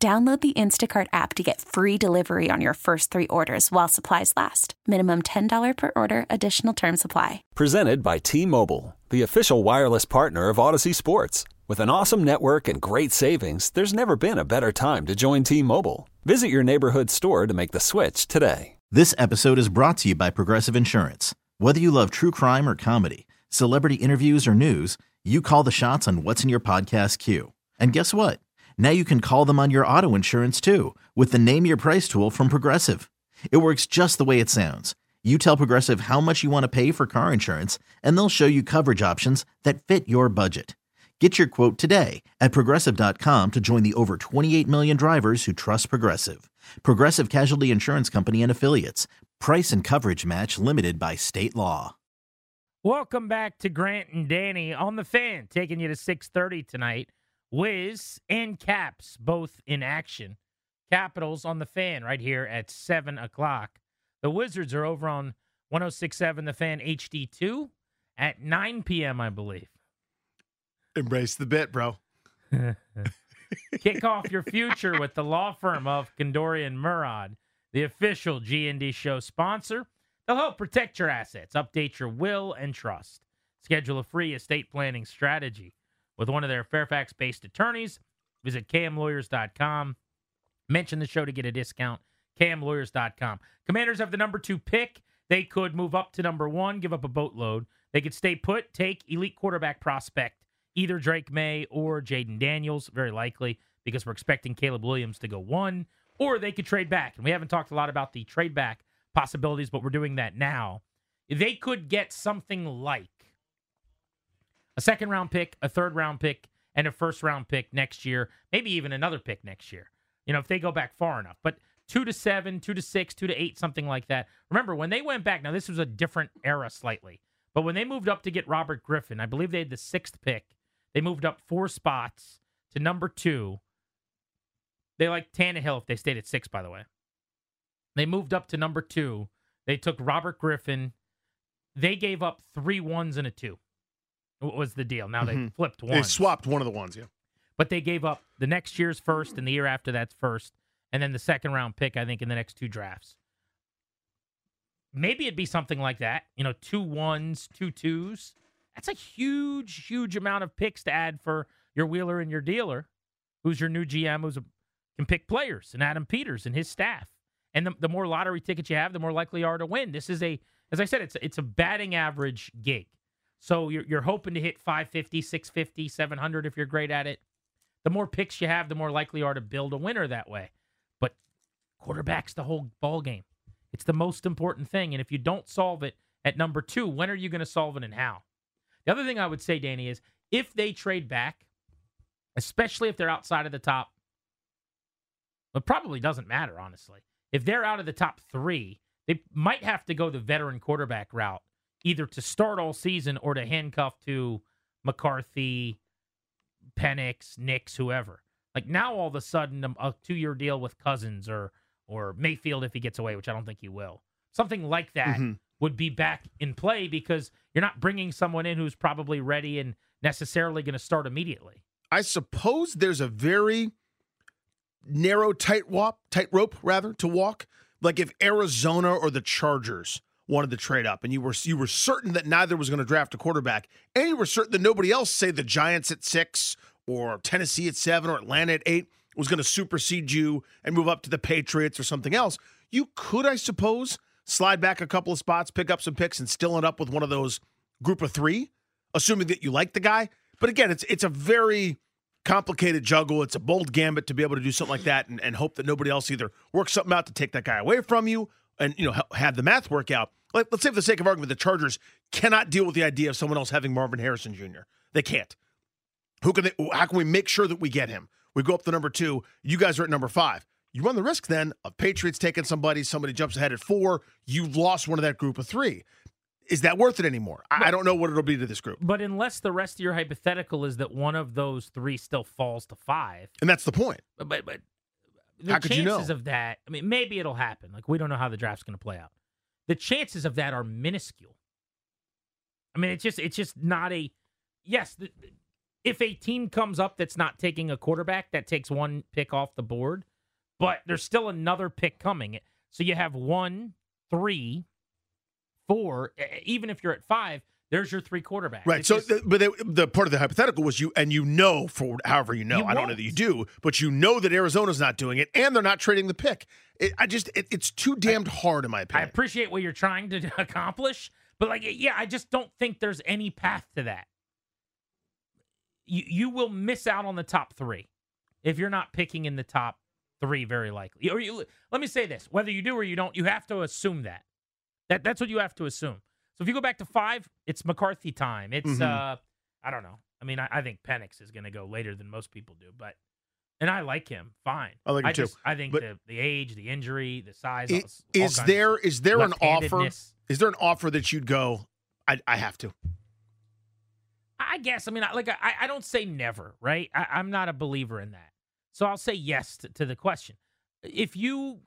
Download the Instacart app to get free delivery on your first three orders while supplies last. Minimum $10 per order, additional term supply. Presented by T Mobile, the official wireless partner of Audacy Sports. With an awesome network and great savings, there's never been a better time to join T Mobile. Visit your neighborhood store to make the switch today. This episode is brought to you by Progressive Insurance. Whether you love true crime or comedy, celebrity interviews or news, you call the shots on what's in your podcast queue. And guess what? Now you can call them on your auto insurance too with the Name Your Price tool from Progressive. It works just the way it sounds. You tell Progressive how much you want to pay for car insurance, and they'll show you coverage options that fit your budget. Get your quote today at progressive.com to join the over 28 million drivers who trust Progressive. Progressive Casualty Insurance Company and Affiliates. Price and coverage match limited by state law. Welcome back to Grant and Danny on the fan, taking you to 6:30 tonight. Wiz and Caps both in action. Capitals on the fan right here at 7 o'clock. The Wizards are over on 1067 The Fan HD2 at 9 p.m., I believe. Embrace the bit, bro. Kick off your future with the law firm of Kandorian Murad, the official G&D show sponsor. They'll help protect your assets, update your will and trust. Schedule a free estate planning strategy with one of their Fairfax based attorneys. Visit kmlawyers.com. Mention the show to get a discount. kmlawyers.com. Commanders have the number two pick. They could move up to number one, give up a boatload. They could stay put, take elite quarterback prospect, either Drake Maye or Jayden Daniels, very likely, because we're expecting Caleb Williams to go one, or they could trade back. And we haven't talked a lot about the trade back possibilities, but we're doing that now. They could get something like a second round pick, a third round pick, and a first round pick next year, maybe even another pick next year. You know, if they go back far enough. But two to seven, two to six, two to eight, something like that. Remember, when they went back, now this was a different era slightly, but when they moved up to get Robert Griffin, I believe they had the sixth pick. They moved up four spots to number two. They like Tannehill if they stayed at six, by the way. They moved up to number two. They took Robert Griffin. They gave up three ones and a two was the deal. Now Mhm. they flipped one. They swapped one of the ones, yeah. But they gave up the next year's first and the year after that's first, and then the second round pick, I think, in the next two drafts. Maybe it'd be something like that. You know, two ones, two twos. That's a huge, huge amount of picks to add for your wheeler and your dealer, who's your new GM, who's a, can pick players, and Adam Peters and his staff. And the, the more lottery tickets you have, the more likely you are to win. This is a, as I said, it's it's a batting average gig. So you're, you're hoping to hit 550, 650, 700 if you're great at it. The more picks you have, the more likely you are to build a winner that way. But quarterback's the whole ball game. It's the most important thing. And if you don't solve it at number two, when are you going to solve it and how? The other thing I would say, Danny, is if they trade back, especially if they're outside of the top, it probably doesn't matter, honestly. If they're out of the top three, they might have to go the veteran quarterback route either to start all season or to handcuff to McCarthy, Penix, Nix, whoever. Like now, all of a sudden, a, a two-year deal with Cousins or or Mayfield if he gets away, which I don't think he will. Something like that Mhm. would be back in play because you're not bringing someone in who's probably ready and necessarily going to start immediately. I suppose there's a very narrow tight walk, tight rather to walk. Like if Arizona or the Chargers wanted to trade up, and you were you were certain that neither was going to draft a quarterback, and you were certain that nobody else, say the Giants at six, or Tennessee at seven, or Atlanta at eight, was going to supersede you and move up to the Patriots or something else. You could, I suppose, slide back a couple of spots, pick up some picks, and still end up with one of those group of three, assuming that you like the guy. But again, it's it's a very complicated juggle. It's a bold gambit to be able to do something like that and, and hope that nobody else either works something out to take that guy away from you and you know have the math work out. Like let's say for the sake of argument, the Chargers cannot deal with the idea of someone else having Marvin Harrison Jr. They can't. Who can they? How can we make sure that we get him? We go up to number two. You guys are at number five. you run the risk then of Patriots taking somebody, somebody jumps ahead at four, you've lost one of that group of three. Is that worth it anymore? I, I don't know what it'll be to this group. But unless the rest of your hypothetical is that one of those three still falls to five, And that's the point. but but, but the How could you chances know? of that, I mean, maybe it'll happen. Like we don't know how the draft's going to play out. The chances of that are minuscule. I mean, it's just it's just not a yes. The, if a team comes up that's not taking a quarterback, that takes one pick off the board, but there's still another pick coming. So you have one, three, four. Even if you're at five, there's your three quarterbacks. Right. It's So, just- the, but the, the part of the hypothetical was you, and you know for however you know. You I don't know that you do, but you know that Arizona's not doing it, and they're not trading the pick. It, I just, it, it's too damned hard in my opinion. I appreciate what you're trying to accomplish, but like, yeah, I just don't think there's any path to that. You you will miss out on the top three if you're not picking in the top three, very likely. Or you, let me say this: whether you do or you don't, you have to assume that. That that's what you have to assume. So if you go back to five, it's McCarthy time. It's Mhm. uh, I don't know. I mean, I, I think Penix is going to go later than most people do, but. And I like him, fine. I like him too. just, I think But- the, the age, the injury, the size. I- all- all is there is there an offer? Is there an offer that you'd go? I, I have to. I guess. I mean, I, like I, I don't say never, right? I, I'm not a believer in that. So I'll say yes to, to the question. If you,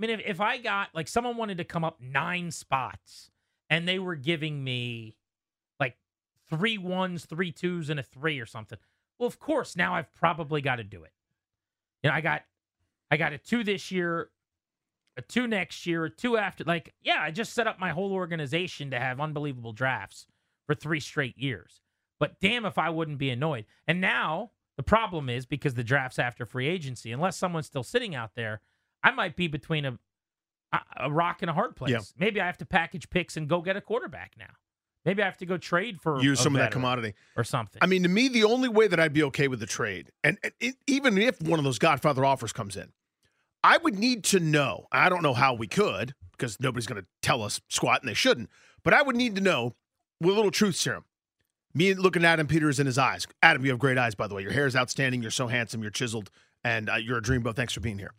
I mean, if, if I got like someone wanted to come up nine spots and they were giving me like three ones, three twos, and a three or something, well, of course, now I've probably got to do it. You know, I got, I got a two this year, a two next year, a two after. Like, yeah, I just set up my whole organization to have unbelievable drafts for three straight years. But damn if I wouldn't be annoyed. And now the problem is because the draft's after free agency, unless someone's still sitting out there, I might be between a a- rock and a hard place. Yeah. Maybe I have to package picks and go get a quarterback now. Maybe I have to go trade for Use some of that commodity. or something. I mean, to me, the only way that I'd be okay with the trade, and, and it, even if one of those Godfather offers comes in, I would need to know. I don't know how we could because nobody's going to tell us squat, and they shouldn't. But I would need to know with a little truth serum. Me looking at Adam Peters in his eyes. Adam, you have great eyes, by the way. Your hair is outstanding. You're so handsome. You're chiseled, and uh, you're a dreamboat. Thanks for being here.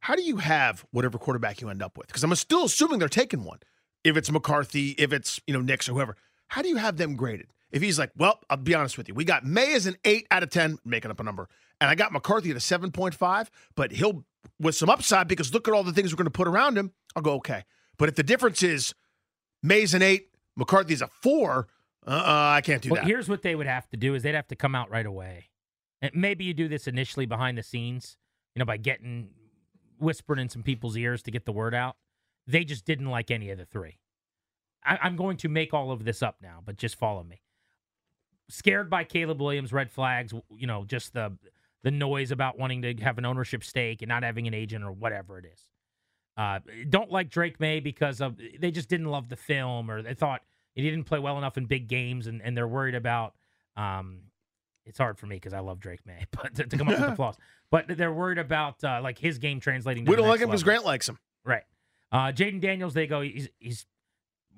How do you have whatever quarterback you end up with? Because I'm still assuming they're taking one. If it's McCarthy, if it's you know Nix or whoever, how do you have them graded? If he's like, well, I'll be honest with you, we got Maye as an eight out of ten, making up a number, and I got McCarthy at a seven point five, but he'll with some upside because look at all the things we're going to put around him. I'll go okay. But if the difference is Maye's an eight, McCarthy's a four, uh, uh I can't do well, that. here's what they would have to do is they'd have to come out right away. And maybe you do this initially behind the scenes, you know, by getting whispering in some people's ears to get the word out. They just didn't like any of the three. I, I'm going to make all of this up now, but just follow me. Scared by Caleb Williams, red flags, you know, just the the noise about wanting to have an ownership stake and not having an agent or whatever it is. Uh, don't like Drake Maye because of they just didn't love the film or they thought he didn't play well enough in big games and, and they're worried about um it's hard for me because I love Drake Maye, but to, to come up with the flaws. But they're worried about uh, like his game translating. To we the don't like him because. Grant likes him. Right. Uh, Jayden Daniels, they go, he's, he's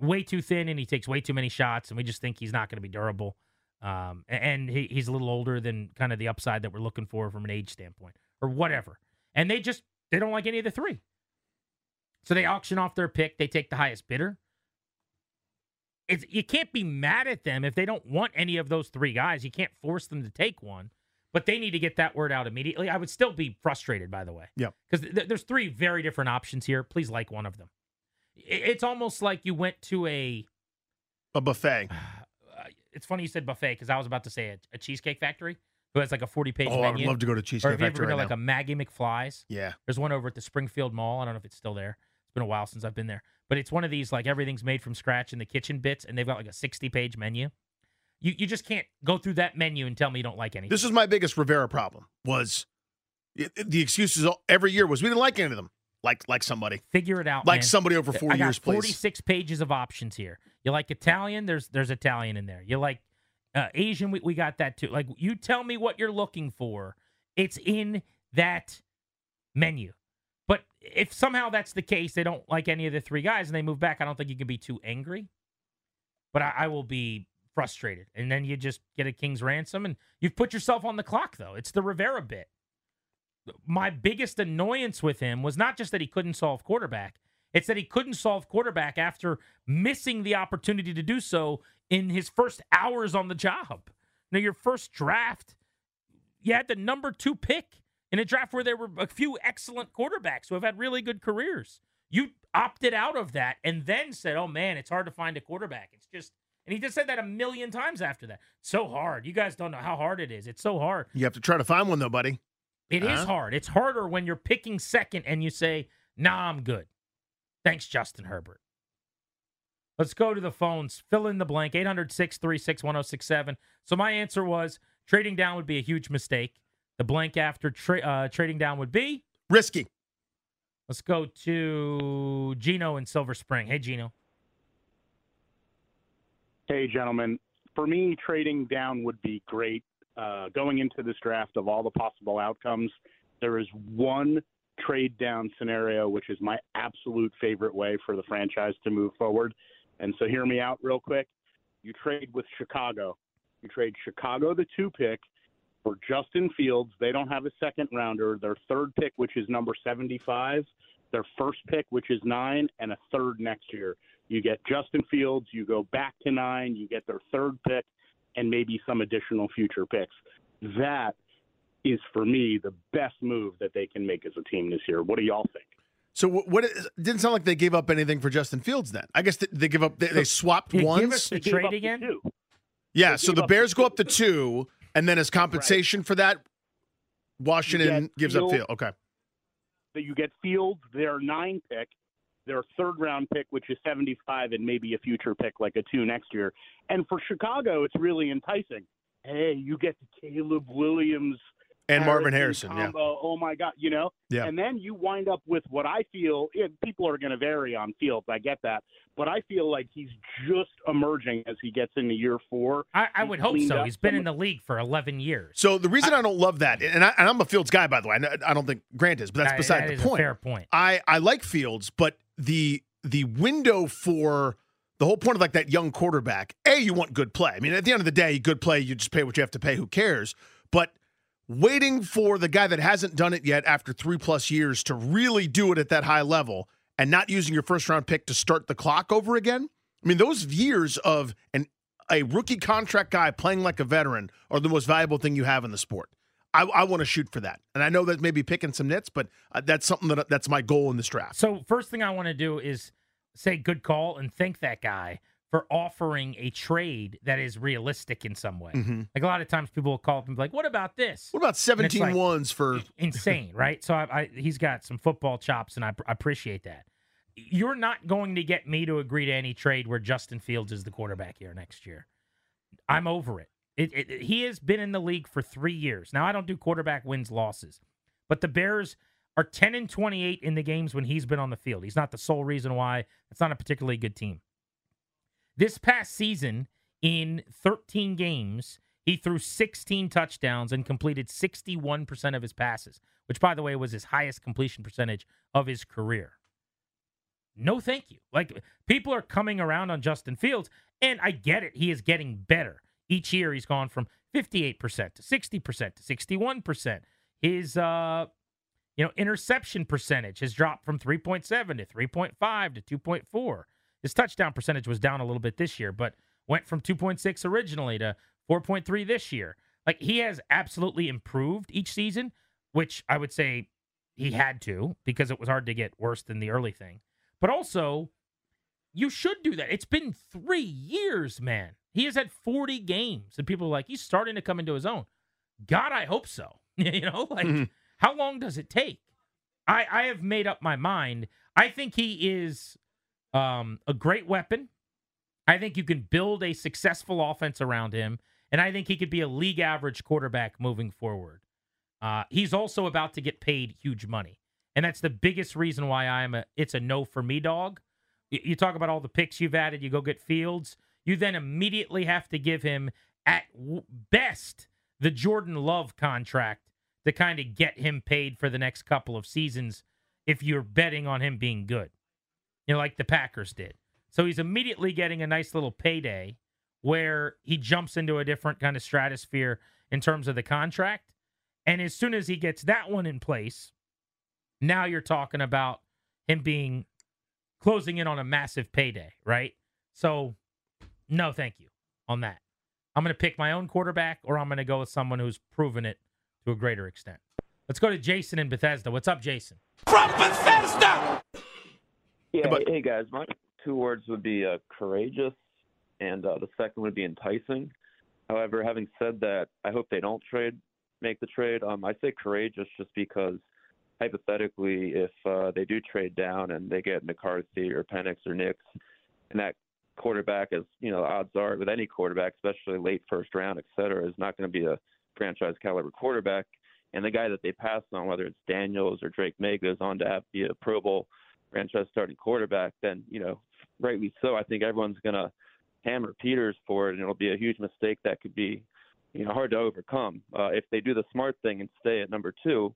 way too thin and he takes way too many shots, and we just think he's not going to be durable. Um, and he, he's a little older than kind of the upside that we're looking for from an age standpoint or whatever. And they just, they don't like any of the three. So they auction off their pick. They take the highest bidder. It's, you can't be mad at them if they don't want any of those three guys. You can't force them to take one, but they need to get that word out immediately. I would still be frustrated, by the way. Yeah. Because th- there's three very different options here. Please like one of them. It's almost like you went to a. A buffet. Uh, it's funny you said buffet because I was about to say a, a cheesecake factory who has like a 40 page Oh, I would love to go to or Cheesecake have you ever Factory been to like now. a Maggie McFly's? yeah. There's one over at the Springfield Mall. I don't know if it's still there. It's been a while since I've been there. But it's one of these like everything's made from scratch in the kitchen bits, and they've got like a 60 page menu. You you just can't go through that menu and tell me you don't like anything. This is my biggest Rivera problem. Was the excuses every year was we didn't like any of them. Like like somebody, Figure it out. like man. somebody over four I got years, please. 46 pages of options here. You like Italian? There's there's Italian in there. You like uh, Asian? We, we got that too. Like you tell me what you're looking for. It's in that menu. But if somehow that's the case, they don't like any of the three guys and they move back. I don't think you can be too angry. But I, I will be frustrated, and then you just get a king's ransom, and you've put yourself on the clock. Though it's the Rivera bit. my biggest annoyance with him was not just that he couldn't solve quarterback, it's that he couldn't solve quarterback after missing the opportunity to do so in his first hours on the job. Now, your first draft, you had the number two pick in a draft where there were a few excellent quarterbacks who have had really good careers. You opted out of that and then said, oh man, it's hard to find a quarterback. It's just, and he just said that a million times after that. So hard. You guys don't know how hard it is. It's so hard. You have to try to find one, though, buddy. It is Huh? hard. It's harder when you're picking second and you say, nah, I'm good. Thanks, Justin Herbert. Let's go to the phones. Fill in the blank 800 636 1067. So, my answer was trading down would be a huge mistake. The blank after tra- uh, trading down would be Risky. let's go to Gino in Silver Spring. Hey, Gino. Hey, gentlemen. For me, trading down would be great. Uh, going into this draft of all the possible outcomes, there is one trade down scenario, which is my absolute favorite way for the franchise to move forward. And so, hear me out real quick. You trade with Chicago. You trade Chicago, the two pick, for Justin Fields. They don't have a second rounder. Their third pick, which is number 75, their first pick, which is nine, and a third next year. You get Justin Fields, you go back to nine, you get their third pick, and maybe some additional future picks. That is, for me, the best move that they can make as a team this year. What do y'all think? So what? what it didn't sound like they gave up anything for Justin Fields. Then I guess they, they give up. They, they swapped Yeah, give us the They trade up the again? yeah. they So the up the Bears go up to two, and then as compensation for that, Washington get gives up Fields. Field. Okay. That you get Fields, their nine pick, their third round pick, which is 75, and maybe a future pick like a two next year. And for Chicago, it's really enticing. Hey, you get the Caleb Williams And Marvin Harrison. Yeah. Oh my God, you know. Yeah. And then you wind up with what I feel. people are going to vary on Fields. I get that, but I feel like he's just emerging as he gets into year four. I, I would hope so. He's been in the league for 11 years. So the reason I, don't love that, and, I, and I'm a Fields guy, by the way. I I don't think Grant is, but that's beside that the is a point. fair point. I I like Fields, but the the window for the whole point of like that young quarterback, a you want good play. I mean, at the end of the day, good play, you just pay what you have to pay. Who cares? But waiting for the guy that hasn't done it yet after three plus years to really do it at that high level, and not using your first round pick to start the clock over again. I mean, those years of an a rookie contract guy playing like a veteran are the most valuable thing you have in the sport. I, I want to shoot for that, and I know that maybe picking some nits, but uh, that's something that that's my goal in this draft. So first thing I want to do is say good call and thank that guy for offering a trade that is realistic in some way. Mhm. Like a lot of times people will call up and be like, "What about this?" What about 17 like- ones for Insane, right? So I, I, he's got some football chops, and I, I appreciate that. You're not going to get me to agree to any trade where Justin Fields is the quarterback here next year. I'm over it. It, it, He has been in the league for three years now. I don't do quarterback wins losses, but the Bears are 10 and 28 in the games when he's been on the field. He's not the sole reason why. It's not a particularly good team. This past season, in 13 games, he threw 16 touchdowns and completed 61% of his passes, which, by the way, was his highest completion percentage of his career. No, thank you. Like, people are coming around on Justin Fields, and I get it. He is getting better. Each year, he's gone from 58% to 60% to 61%. His, uh, you know, interception percentage has dropped from 3.7 to 3.5 to 2.4. His touchdown percentage was down a little bit this year, but went from 2.6 originally to 4.3 this year. Like he has absolutely improved each season, which I would say he had to because it was hard to get worse than the early thing. But also, you should do that. It's been three years, man. He has had 40 games, and people are like, he's starting to come into his own. God, I hope so. you know, like Mhm. how long does it take? I, I have made up my mind. I think he is um, a great weapon. I think you can build a successful offense around him, and I think he could be a league average quarterback moving forward. Uh, he's also about to get paid huge money, and that's the biggest reason why I'm a. It's a no for me, dog. You talk about all the picks you've added. You go get Fields. You then immediately have to give him at best the Jordan Love contract to kind of get him paid for the next couple of seasons if you're betting on him being good. You know, like the Packers did. So he's immediately getting a nice little payday where he jumps into a different kind of stratosphere in terms of the contract. And as soon as he gets that one in place, now you're talking about him being closing in on a massive payday, right? So, no, thank you on that. I'm going to pick my own quarterback, or I'm going to go with someone who's proven it to a greater extent. Let's go to Jason in Bethesda. What's up, Jason? From Bethesda. Yeah, But- hey guys, my two words would be uh, courageous, and uh, the second would be enticing. However, having said that, I hope they don't trade, make the trade. Um, I say courageous just because hypothetically, if uh, they do trade down and they get McCarthy or Penix or Nix, and that quarterback as you know, odds are with any quarterback, especially late first round, et cetera, is not going to be a franchise caliber quarterback. And the guy that they passed on, whether it's Daniels or Drake Maye, goes on to have be a Pro Bowl franchise starting quarterback, then you know, rightly so. I think everyone's going to hammer Peters for it, and it'll be a huge mistake that could be, you know, hard to overcome. Uh, if they do the smart thing and stay at number two,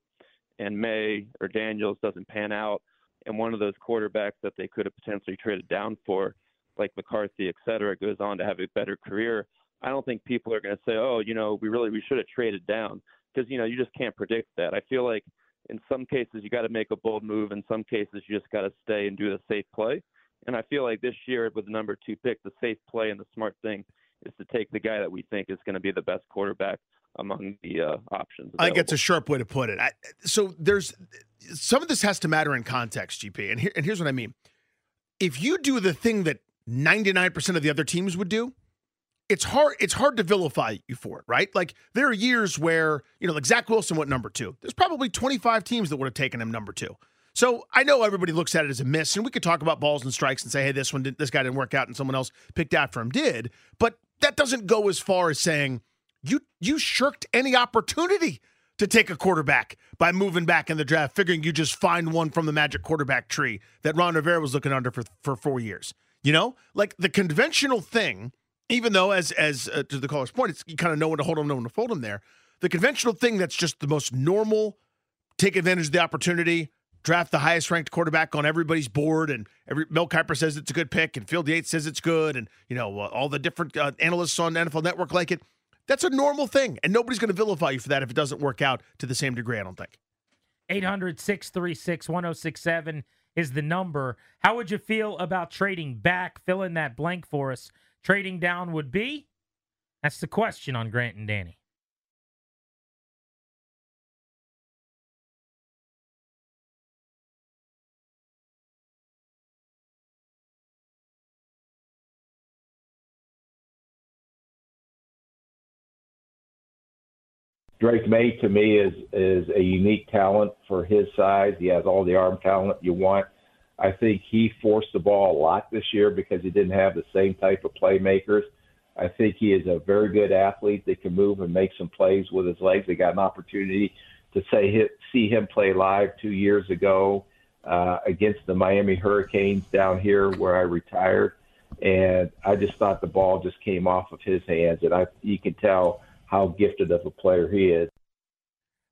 and Maye or Daniels doesn't pan out, and one of those quarterbacks that they could have potentially traded down for, like McCarthy, et cetera, goes on to have a better career, I don't think people are going to say, oh, you know, we really we should have traded down because you know you just can't predict that. I feel like in some cases you got to make a bold move. In some cases you just got to stay and do the safe play. And I feel like this year with the number two pick, the safe play and the smart thing is to take the guy that we think is going to be the best quarterback among the uh, options. I think it's a sharp way to put it. I, so there's some of this has to matter in context, GP. And here, and here's what I mean. If you do the thing that 99% of the other teams would do, it's hard it's hard to vilify you for it, right? Like there are years where, you know, like Zach Wilson went number 2. There's probably 25 teams that would have taken him number 2. So I know everybody looks at it as a miss, and we could talk about balls and strikes and say, "Hey, this one, did, this guy didn't work out, and someone else picked after him did." But that doesn't go as far as saying you you shirked any opportunity to take a quarterback by moving back in the draft, figuring you just find one from the magic quarterback tree that Ron Rivera was looking under for for four years. You know, like the conventional thing, even though as as uh, to the caller's point, it's you kind of know when to hold them, know when to fold them. There, the conventional thing that's just the most normal. Take advantage of the opportunity. Draft the highest ranked quarterback on everybody's board, and every Mel Kiper says it's a good pick, and Field Yates says it's good, and you know uh, all the different uh, analysts on NFL Network like it. That's a normal thing, and nobody's going to vilify you for that if it doesn't work out to the same degree. I don't think. 800 636 1067 is the number. How would you feel about trading back? Fill in that blank for us. Trading down would be? That's the question on Grant and Danny. Drake Maye to me is is a unique talent for his size. He has all the arm talent you want. I think he forced the ball a lot this year because he didn't have the same type of playmakers. I think he is a very good athlete that can move and make some plays with his legs. They got an opportunity to say hit, see him play live two years ago uh, against the Miami Hurricanes down here where I retired, and I just thought the ball just came off of his hands, and I you can tell how gifted of a player he is.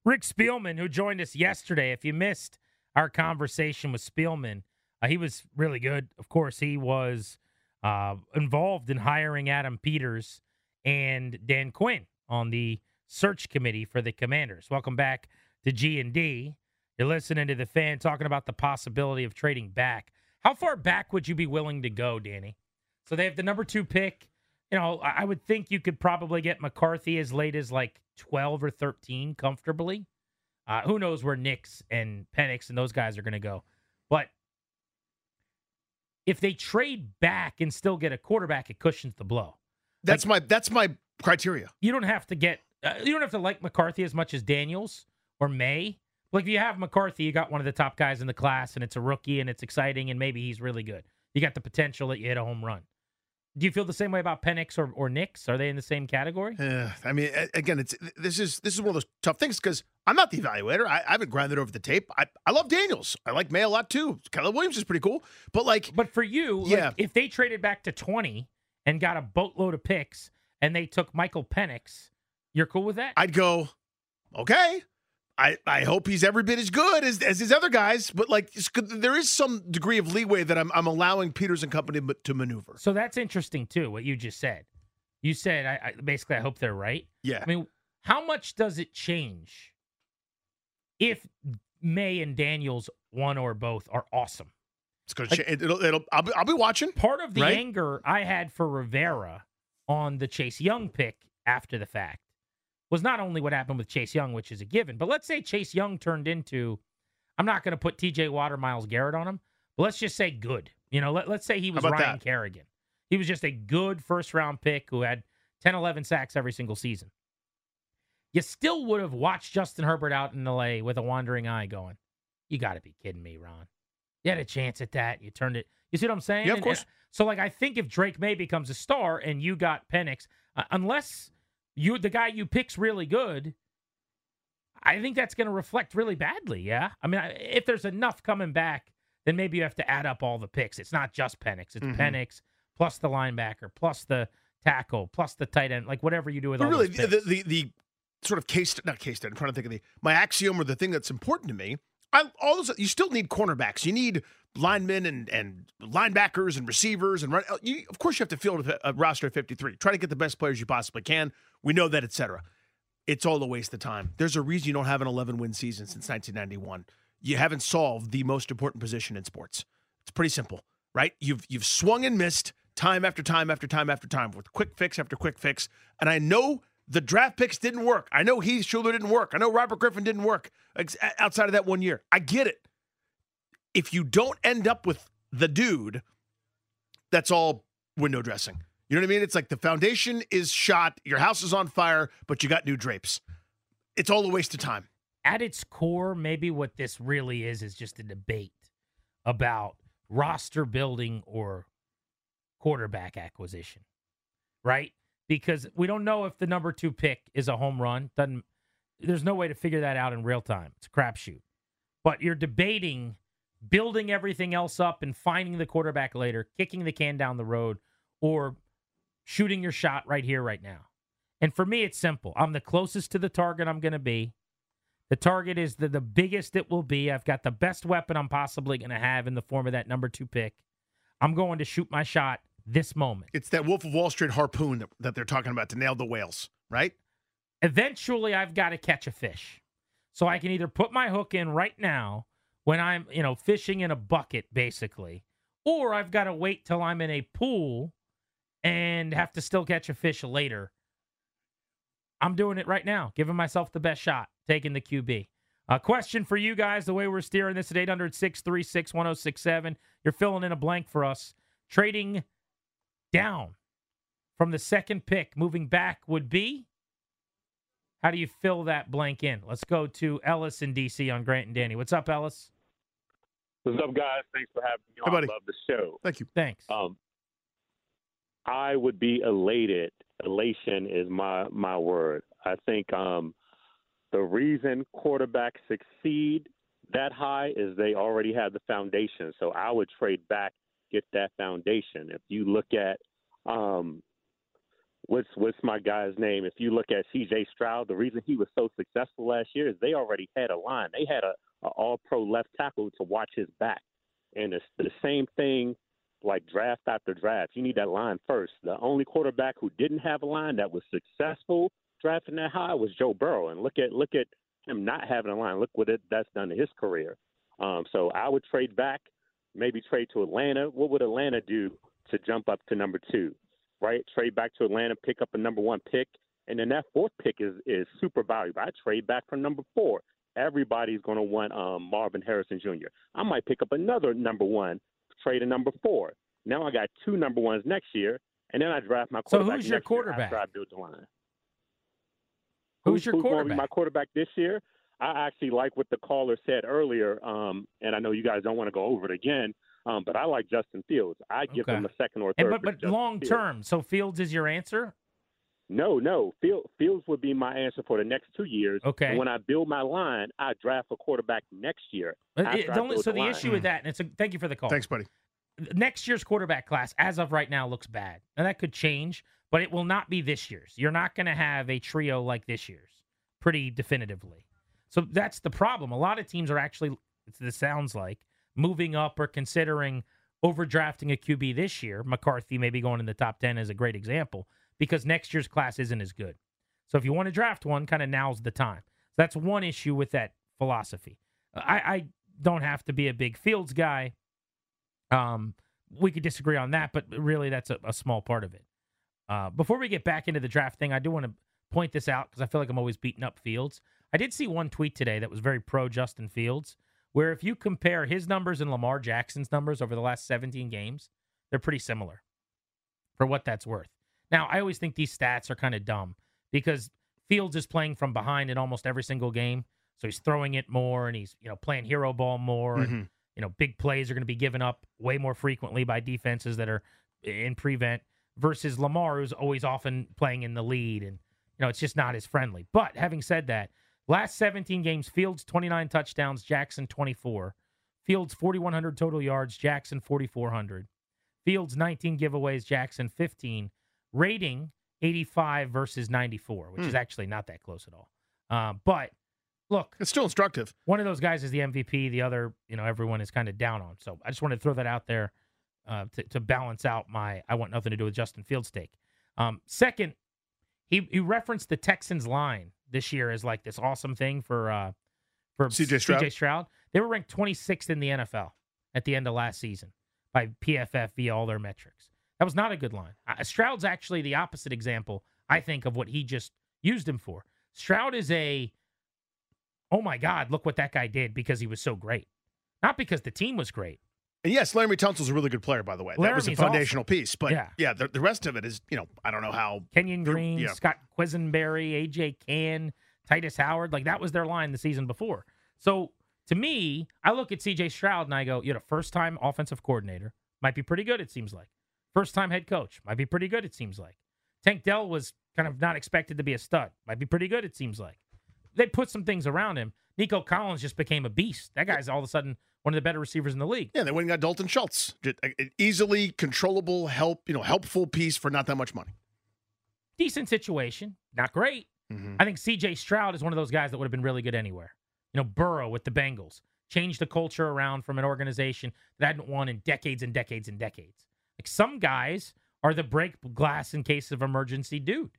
Rick Spielman, who joined us yesterday. If you missed our conversation with Spielman, uh, he was really good. Of course, he was uh, involved in hiring Adam Peters and Dan Quinn on the search committee for the Commanders. Welcome back to G and D. You're listening to the fan talking about the possibility of trading back. How far back would you be willing to go, Danny? So they have the number two pick. You know, I would think you could probably get McCarthy as late as like 12 or 13 comfortably. Uh, who knows where Nix and Penix and those guys are going to go. But if they trade back and still get a quarterback, it cushions the blow. That's my that's my criteria. You don't have to get, uh, you don't have to like McCarthy as much as Daniels or Maye. Like if you have McCarthy, you got one of the top guys in the class, and it's a rookie, and it's exciting, and maybe he's really good. You got the potential that you hit a home run. Do you feel the same way about Penix or, or Nix? Are they in the same category? Uh, I mean, again, it's this is this is one of those tough things because I'm not the evaluator. I, I haven't grinded over the tape. I, I love Daniels. I like Maye a lot too. Caleb Williams is pretty cool, but like, But for you, like, Yeah. if they traded back to 20 and got a boatload of picks and they took Michael Penix, you're cool with that? I'd go, okay. I, I hope he's every bit as good as, as his other guys, but like it's good- there is some degree of leeway that I'm I'm allowing Peters and company to maneuver. so that's interesting too, what you just said. You said, I, I basically, I hope they're right. Yeah, I mean, how much does it change if Maye and Daniels, one or both, are awesome. It's going to change. It'll, it'll, I'll, be, I'll be watching. Part of the Right? anger I had for Rivera on the Chase Young pick after the fact was not only what happened with Chase Young, which is a given, but let's say Chase Young turned into, I'm not going to put TJ Watt or Myles Garrett on him, but let's just say good. You know, let, let's say he was Ryan that? Kerrigan. He was just a good first round pick who had 10, 11 sacks every single season. You still would have watched Justin Herbert out in LA with a wandering eye going, You got to be kidding me, Ron. You had a chance at that. You turned it. You see what I'm saying? Yeah, of And- course. and- so, like, I think if Drake Maye becomes a star and you got Penix, uh, unless you the guy you pick's really good, I think that's going to reflect really badly. Yeah, I mean, if there's enough coming back, then maybe you have to add up all the picks. It's not just Penix; it's Mhm. Penix plus the linebacker plus the tackle plus the tight end, like whatever you do with But all really, the, the, the sort of case, not case study, I'm trying to think of the, my axiom or the thing that's important to me. I, all those, you still need cornerbacks. You need linemen and, and linebackers and receivers. And run, you, of course, you have to field a, roster of 53. Try to get the best players you possibly can. We know that, etc. It's all a waste of time. There's a reason you don't have an 11 win season since 1991. You haven't solved the most important position in sports. It's pretty simple, right? You've you've swung and missed time after time after time after time with quick fix after quick fix. And I know the draft picks didn't work. I know Heath Shuler didn't work. I know Robert Griffin didn't work outside of that one year. I get it. If you don't end up with the dude, that's all window dressing. You know what I mean? It's like the foundation is shot, your house is on fire, but you got new drapes. It's all a waste of time. at its core, maybe what this really is is just a debate about roster building or quarterback acquisition, right? Because we don't know if the number two pick is a home run. Doesn't there's no way to figure that out in real time. It's a crapshoot. But you're debating building everything else up and finding the quarterback later, kicking the can down the road, or shooting your shot right here, right now. And for me, it's simple. I'm the closest to the target I'm going to be. The target is the, the biggest it will be. I've got the best weapon I'm possibly going to have in the form of that number two pick. I'm going to shoot my shot this moment. It's that Wolf of Wall Street harpoon that, that they're talking about to nail the whales, right? Eventually, I've got to catch a fish. So I can either put my hook in right now when I'm, you know, fishing in a bucket, basically, or I've got to wait till I'm in a pool and have to still catch a fish later. I'm doing it right now, giving myself the best shot, taking the QB. A question for you guys the way we're steering this at 800 636 1067. You're filling in a blank for us. Trading down from the second pick, moving back would be? How do you fill that blank in? Let's go to Ellis in DC on Grant and Danny. What's up, Ellis? What's up, guys? Thanks for having me Hey, on. buddy. Love the show. Thank you. Thanks. Um, I would be elated. Elation is my my word. I think um, the reason quarterbacks succeed that high is they already have the foundation. So I would trade back, get that foundation. If you look at um, what's what's my guy's name? If you look at C.J. Stroud, the reason he was so successful last year is they already had a line. They had a, a All Pro left tackle to watch his back, and it's the same thing like draft after draft. You need that line first. The only quarterback who didn't have a line that was successful drafting that high was Joe Burrow. And look at look at him not having a line. Look what it that's done to his career. Um, so I would trade back, maybe trade to Atlanta. What would Atlanta do to jump up to number two? Right? Trade back to Atlanta, pick up a number one pick, and then that fourth pick is is super valuable. I trade back from number four. Everybody's going to want um, Marvin Harrison Jr. I might pick up another number one, trade a number four. Now I got two number ones next year, and then I draft my So quarterback. who's your quarterback? I build the line. Who's your gonna be quarterback? my quarterback this year? I actually like what the caller said earlier, um, and I know you guys don't want to go over it again, um, but I like Justin Fields. I give Okay. him a second or And third. but but long Fields. term, so Fields is your answer? No, no. Field, Fields would be my answer for the next two years. Okay. And when I build my line, I draft a quarterback next year. Uh, but after it- the only, so the the issue with that, and it's a thank you for the call. Thanks, buddy. Next year's quarterback class, as of right now, looks bad. Now that could change, but it will not be this year's. You're not going to have a trio like this year's, pretty definitively. So that's the problem. A lot of teams are actually, this sounds like, moving up or considering overdrafting a QB this year. McCarthy maybe going in the top 10 is a great example because next year's class isn't as good. So if you want to draft one, kind of now's the time. So that's one issue with that philosophy. I, I don't have to be a big Fields guy. Um, we could disagree on that, but really that's a, a small part of it. Uh, before we get back into the draft thing, I do want to point this out because I feel like I'm always beating up Fields. I did see one tweet today that was very pro Justin Fields, where if you compare his numbers and Lamar Jackson's numbers over the last 17 games, they're pretty similar for what that's worth. Now, I always think these stats are kind of dumb because Fields is playing from behind in almost every single game. So he's throwing it more and he's, you know, playing hero ball more. Mm-hmm. And, you know, big plays are going to be given up way more frequently by defenses that are in prevent versus Lamar, who's always often playing in the lead. And, you know, it's just not as friendly. But having said that, last 17 games, Fields 29 touchdowns, Jackson 24. Fields 4,100 total yards, Jackson 4,400. Fields 19 giveaways, Jackson 15. Rating 85 versus 94, which Hmm. is actually not that close at all. Uh, but look, It's still instructive. one of those guys is the MVP. The other, you know, everyone is kind of down on. So I just wanted to throw that out there uh, to, to balance out my I want nothing to do with Justin Fields take. Um, second, he he referenced the Texans line this year as like this awesome thing for uh, for CJ Stroud? CJ Stroud. They were ranked 26th in the NFL at the end of last season by PFF via all their metrics. That was not a good line. Uh, Stroud's actually the opposite example, I think, of what he just used him for. Stroud is a oh my God, look what that guy did because he was so great. Not because the team was great. And yes, Laremy Tunsil's a really good player, by the way. that was a Laremy's foundational piece. But Yeah. yeah, the, the rest of it is, you know, I don't know how. Kenyon Green, yeah. Scott Quessenberry, AJ Cann, Tytus Howard, like that was their line the season before. So to me, I look at CJ Stroud and I go, you know, first time offensive coordinator, might be pretty good, it seems like. First time head coach, might be pretty good, it seems like. Tank Dell was kind of not expected to be a stud, might be pretty good, it seems like. They put some things around him. Nico Collins just became a beast. That guy's all of a sudden one of the better receivers in the league. Yeah, they went and got Dalton Schultz. An easily controllable, help, you know, helpful piece for not that much money. Decent situation, not great. Mhm. I think CJ Stroud is one of those guys that would have been really good anywhere. You know, Burrow with the Bengals changed the culture around from an organization that hadn't won in decades and decades and decades. Like some guys are the break glass in case of emergency dude.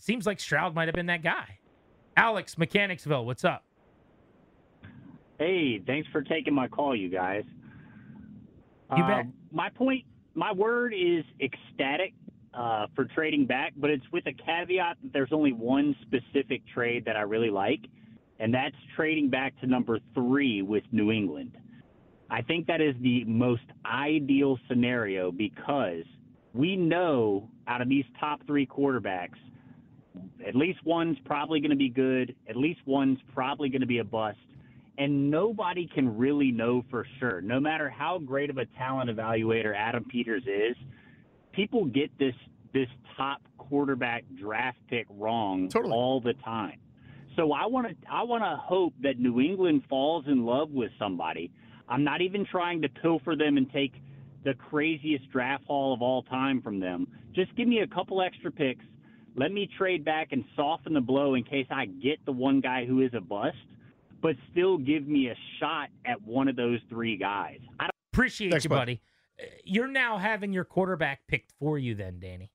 Seems like Stroud might have been that guy. Alex, Mechanicsville, what's up? Hey, thanks for taking my call, you guys. You Uh, bet. My point, my word is ecstatic uh, for trading back, but it's with a caveat that there's only one specific trade that I really like, and that's trading back to number three with New England. I think that is the most ideal scenario because we know out of these top three quarterbacks, at least one's probably going to be good, at least one's probably going to be a bust and nobody can really know for sure. No matter how great of a talent evaluator Adam Peters is, people get this this top quarterback draft pick wrong Totally. all the time. So I want to I want to hope that New England falls in love with somebody. I'm not even trying to pilfer them and take the craziest draft haul of all time from them. Just give me a couple extra picks. Let me trade back and soften the blow in case I get the one guy who is a bust but still give me a shot at one of those three guys. I don't Appreciate Thanks, you, bud. buddy. Uh, You're now having your quarterback picked for you, then, Danny.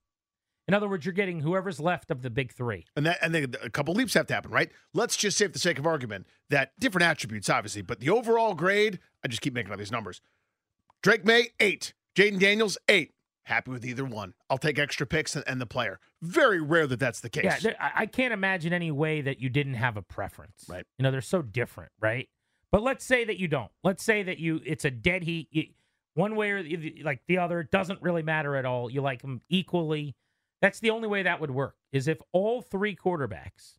In other words, you're getting whoever's left of the big three. And that and then a couple leaps have to happen, right? Let's just say, for the sake of argument, that different attributes, obviously, but the overall grade, I just keep making up these numbers. Drake Maye, eight. Jayden Daniels, eight. Happy with either one. I'll take extra picks and, and the player. Very rare that that's the case. Yeah, there, I can't imagine any way that you didn't have a preference. Right. You know, they're so different, right? But let's say that you don't. Let's say that you it's a dead heat. You, one way or the, like the other it doesn't really matter at all. You like them equally. That's the only way that would work. Is if all three quarterbacks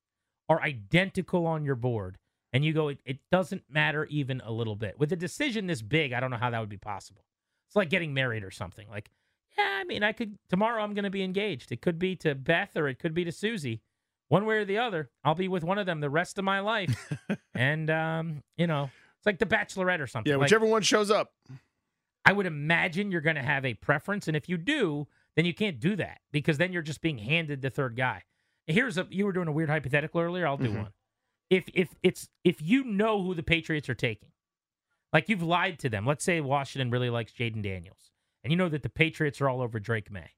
are identical on your board, and you go, it, it doesn't matter even a little bit. With a decision this big, I don't know how that would be possible. It's like getting married or something. Like, yeah, I mean, I could tomorrow. I'm going to be engaged. It could be to Beth or it could be to Susie. One way or the other, I'll be with one of them the rest of my life. and um, you know, it's like the Bachelorette or something. yeah, Like, whichever one shows up. I would imagine you're going to have a preference, and if you do, then you can't do that because then you're just being handed the third guy. Here's a you were doing a weird hypothetical earlier. I'll do Mhm. one. If if it's if you know who the Patriots are taking, like you've lied to them. Let's say Washington really likes Jayden Daniels, and you know that the Patriots are all over Drake Maye,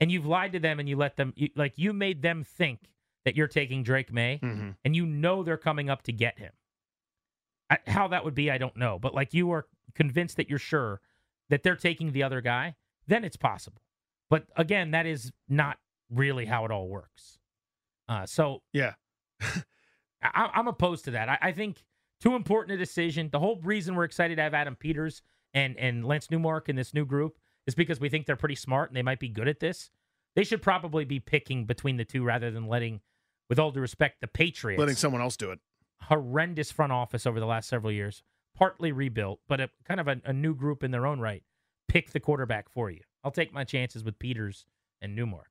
and you've lied to them and you let them you, like you made them think that you're taking Drake Maye Mm-hmm. and you know they're coming up to get him. I, how that would be, I don't know. But like you are convinced that you're sure that they're taking the other guy, then it's possible. But again, that is not really how it all works. Uh, so Yeah. I, I'm opposed to that. I, I think too important a decision. The whole reason we're excited to have Adam Peters and and Lance Newmark in this new group is because we think they're pretty smart and they might be good at this. They should probably be picking between the two rather than letting, with all due respect, the Patriots Letting someone else do it. horrendous front office over the last several years, partly rebuilt, but a kind of a, a new group in their own right, pick the quarterback for you. I'll take my chances with Peters and Newmark.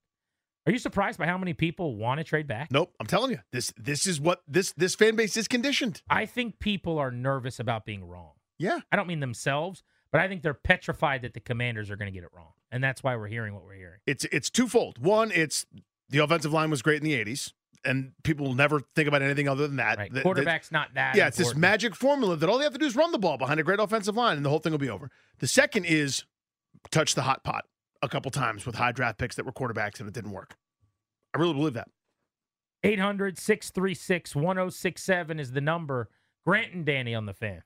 Are you surprised by how many people want to trade back? Nope. I'm telling you, this this is what this this fan base is conditioned. I think people are nervous about being wrong. Yeah. I don't mean themselves, but I think they're petrified that the commanders are going to get it wrong. And that's why we're hearing what we're hearing. It's it's twofold. One, it's the offensive line was great in the 80s, and people will never think about anything other than that. Right. The- the- Quarterback's not that. yeah, it's this magic formula that all they have to do is run the ball behind a great offensive line, and the whole thing will be over. The second is touch the hot pot a couple times with high draft picks that were quarterbacks, and it didn't work. I really believe that. 800 636 1067 is the number. Grant and Danny on the fan.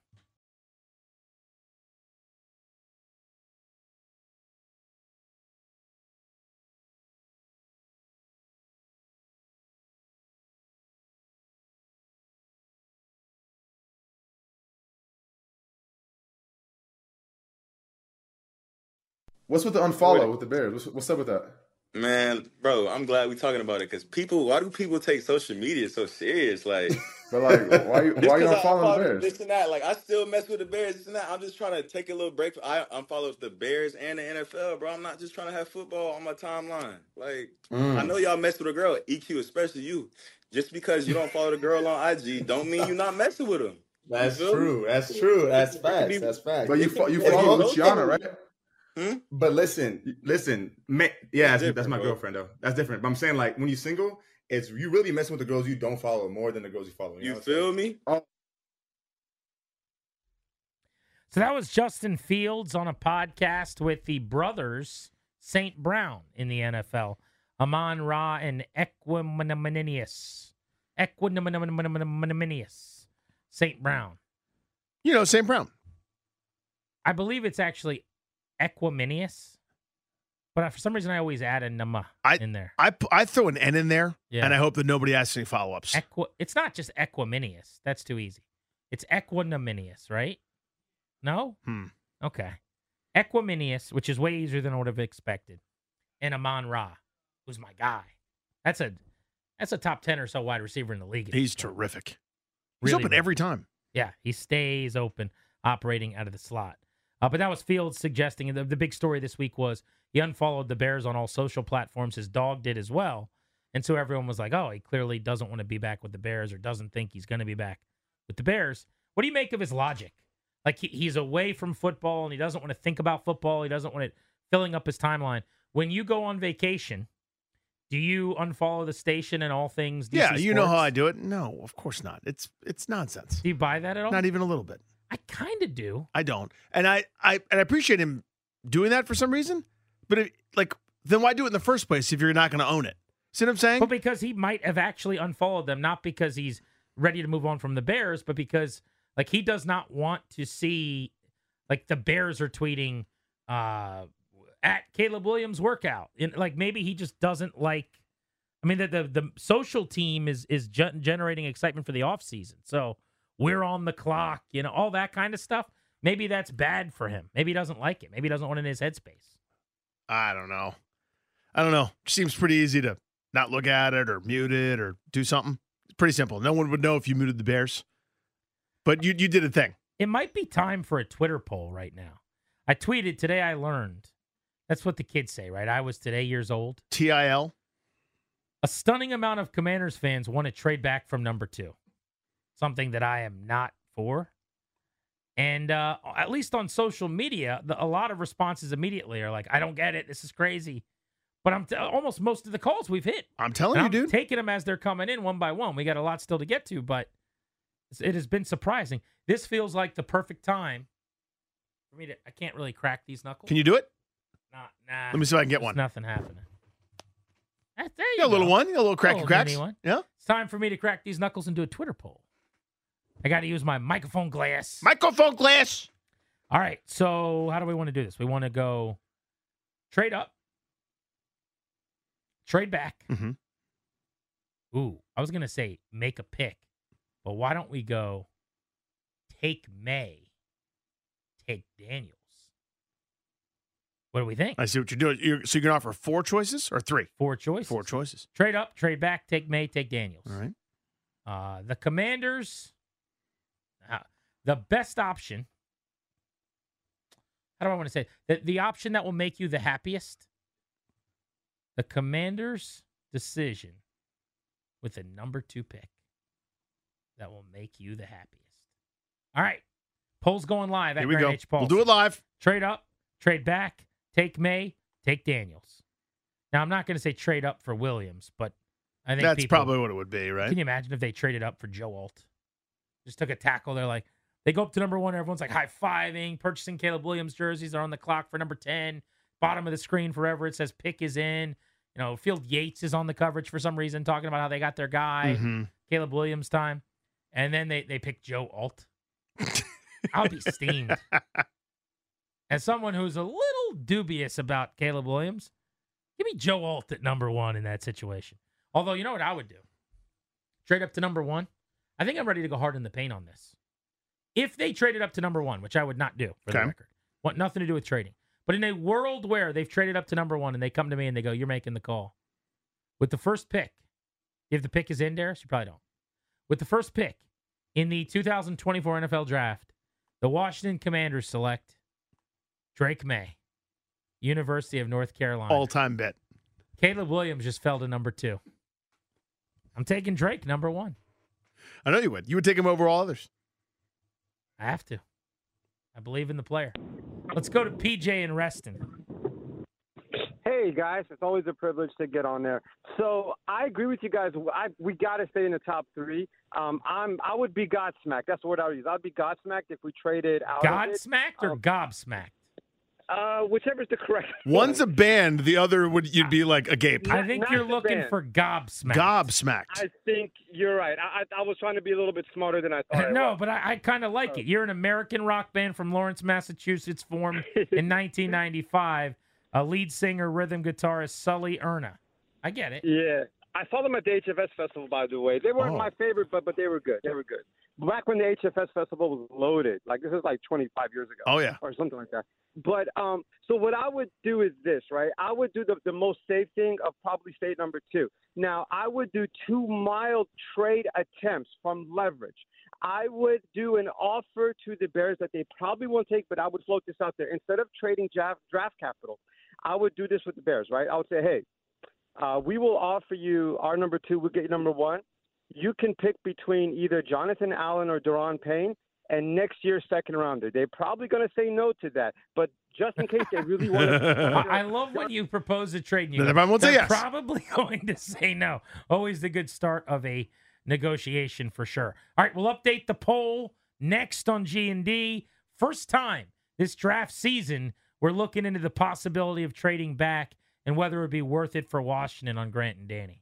What's with the unfollow with the Bears? What's, what's up with that? Man, bro, I'm glad we're talking about it because people, why do people take social media so serious? Like, But like, why you just why you 'cause I unfollowing the Bears? This and that, like, I still mess with the Bears. This and that. I'm just trying to take a little break. I unfollow the Bears and the NFL, bro. I'm not just trying to have football on my timeline. Like, Mm. I know y'all mess with a girl, EQ, especially you. Just because you don't follow the girl on IG, don't mean you're not messing with them. That's You feel me? true. That's true. That's It can facts. That's facts. But you fo- you follow Luciana, right? Hmm? But listen, listen, ma- yeah, that's, different, that's my bro. girlfriend though. That's different. But I'm saying like when you're single, it's you really messing with the girls you don't follow more than the girls you follow. You know what I'm saying? feel me? So that was Justin Fields on a podcast with the brothers St. Brown in the NFL. Amon Ra and Equanimeous. Equanimeous. St. Brown. You know, St. Brown. I believe it's actually Equanimeous. But for some reason, I always add a nama I- in there. I I throw an N in there, Yeah. and I hope that nobody asks any follow ups. Equi- it's not just Equanimeous. That's too easy. It's Equinaminius, right? No? Hmm. Okay. Equanimeous, which is way easier than I would have expected. And Amon Ra, who's my guy. That's a that's a top 10 or so wide receiver in the league. He's terrific. He's open good. every time. Yeah, he stays open, operating out of the slot. Uh, but that was Fields suggesting. The, the big story this week was he unfollowed the Bears on all social platforms. His dog did as well. And so everyone was like, oh, he clearly doesn't want to be back with the Bears or doesn't think he's going to be back with the Bears. What do you make of his logic? Like he, he's away from football and he doesn't want to think about football. He doesn't want it filling up his timeline. When you go on vacation, do you unfollow the station and all things? DC yeah, you know how I do it. No, of course not. It's it's nonsense. Do you buy that at all? Not even a little bit. I kind of do. I don't, and I I and I appreciate him doing that for some reason. But it, like, then why do it in the first place if you're not going to own it? See what I'm saying? But because he might have actually unfollowed them, not because he's ready to move on from the Bears, but because like he does not want to see like the Bears are tweeting uh at Caleb Williams workout. And like maybe he just doesn't like I mean the the, the social team is is generating excitement for the offseason. So we're on the clock, you know, all that kind of stuff. Maybe that's bad for him. Maybe he doesn't like it. Maybe he doesn't want it in his headspace. I don't know. I don't know. Seems pretty easy to not look at it or mute it or do something. It's pretty simple. No one would know if you muted the Bears. But you you did a thing. It might be time for a Twitter poll right now. I tweeted today I learned. That's what the kids say, right? I was today years old. TIL. A stunning amount of Commanders fans want to trade back from number two, something that I am not for. And uh, at least on social media, the, a lot of responses immediately are like, "I don't get it. This is crazy." But I'm t- almost most of the calls we've hit. I'm telling And you, I'm dude. taking them as they're coming in one by one. We got a lot still to get to, but it has been surprising. This feels like the perfect time for me to. I can't really crack these knuckles. Can you do it? Nah, nah. Let me see if I can get one. Nothing happening. Ah, There you Yeah, a little go. one, a little cracky Little cracks. one. Yeah. It's time for me to crack these knuckles and do a Twitter poll. I got to use my microphone glass. Microphone glass. All right. So, how do we want to do this? We want to go trade up, trade back. Mm-hmm. Ooh, I was going to say make a pick, but why don't we go take Maye, take Daniels? What do we think? I see what you're doing. You're, so you're gonna offer four choices or three? Four choices. Four choices. Trade up, trade back, take Maye, take Daniels. All right. Uh, the Commanders, uh, the best option. How do I want to say the the option that will make you the happiest? The Commanders' decision with the number two pick that will make you the happiest. All right, polls going live at Here we Grand go we'll do it live. Trade up, trade back, take Maye, take Daniels. Now I'm not going to say trade up for Williams, but I think That's people- probably what it would be, right? can you imagine if they traded up for Joe Alt? Just took a tackle. They're like, they go up to number one. Everyone's like high fiving, purchasing Caleb Williams jerseys. They're on the clock for number 10. Bottom of the screen forever. It says pick is in. You know, Field Yates is on the coverage for some reason, talking about how they got their guy, Mhm. Caleb Williams time. And then they, they pick Joe Alt. I'll be steamed. As someone who's a little dubious about Caleb Williams, give me Joe Alt at number one in that situation. Although, you know what I would do? Trade up to number one. I think I'm ready to go hard in the paint on this. If they traded up to number one, which I would not do for the record, want nothing to do with trading. But in a world where they've traded up to number one and they come to me and they go, You're making the call. With the first pick, if the pick is in, Darius, you probably don't. With the first pick in the 2024 NFL draft, the Washington Commanders select Drake Maye, University of North Carolina. All time bet. Caleb Williams just fell to number two. I'm taking Drake number one. I know you would. You would take him over all others. I have to. I believe in the player. Let's go to PJ and Reston. Hey guys, it's always a privilege to get on there. So I agree with you guys. I, we got to stay in the top three. Um, I'm I would be godsmacked. That's the word I would use. I'd be godsmacked if we traded out. of it. Godsmacked or gobsmacked? Uh, whichever is the correct. One's a band, the other would you'd be like agape. I think not you're the looking band. for gobsmacked. Gobsmacked. I think you're right. I, I, I was trying to be a little bit smarter than I thought. I no, was. but I, I kind of like it. You're an American rock band from Lawrence, Massachusetts, formed in 1995. A lead singer, rhythm guitarist Sully Erna. I get it. Yeah, I saw them at the HFS festival. By the way, they weren't Oh. my favorite, but but they were good. They were good. Back when the HFS festival was loaded, like this is like 25 years ago. Oh, yeah. or something like that. But um, so what I would do is this, right? I would do the the most safe thing of probably state number two. Now I would do two mild trade attempts from leverage. I would do an offer to the Bears that they probably won't take, but I would float this out there. Instead of trading draft, draft capital, I would do this with the Bears, right? I would say, hey, uh, we will offer you our number two. We'll get you number one. You can pick between either Jonathan Allen or Daron Payne, and next year's second rounder. They're probably going to say no to that, but just in case they really want to. I I love when you propose a trade. And you Then go, everyone will say "They're yes." Probably going to say no. Always the good start of a negotiation for sure. All right, we'll update the poll next on G and D. First time this draft season, we're looking into the possibility of trading back and whether it would be worth it for Washington on Grant and Danny.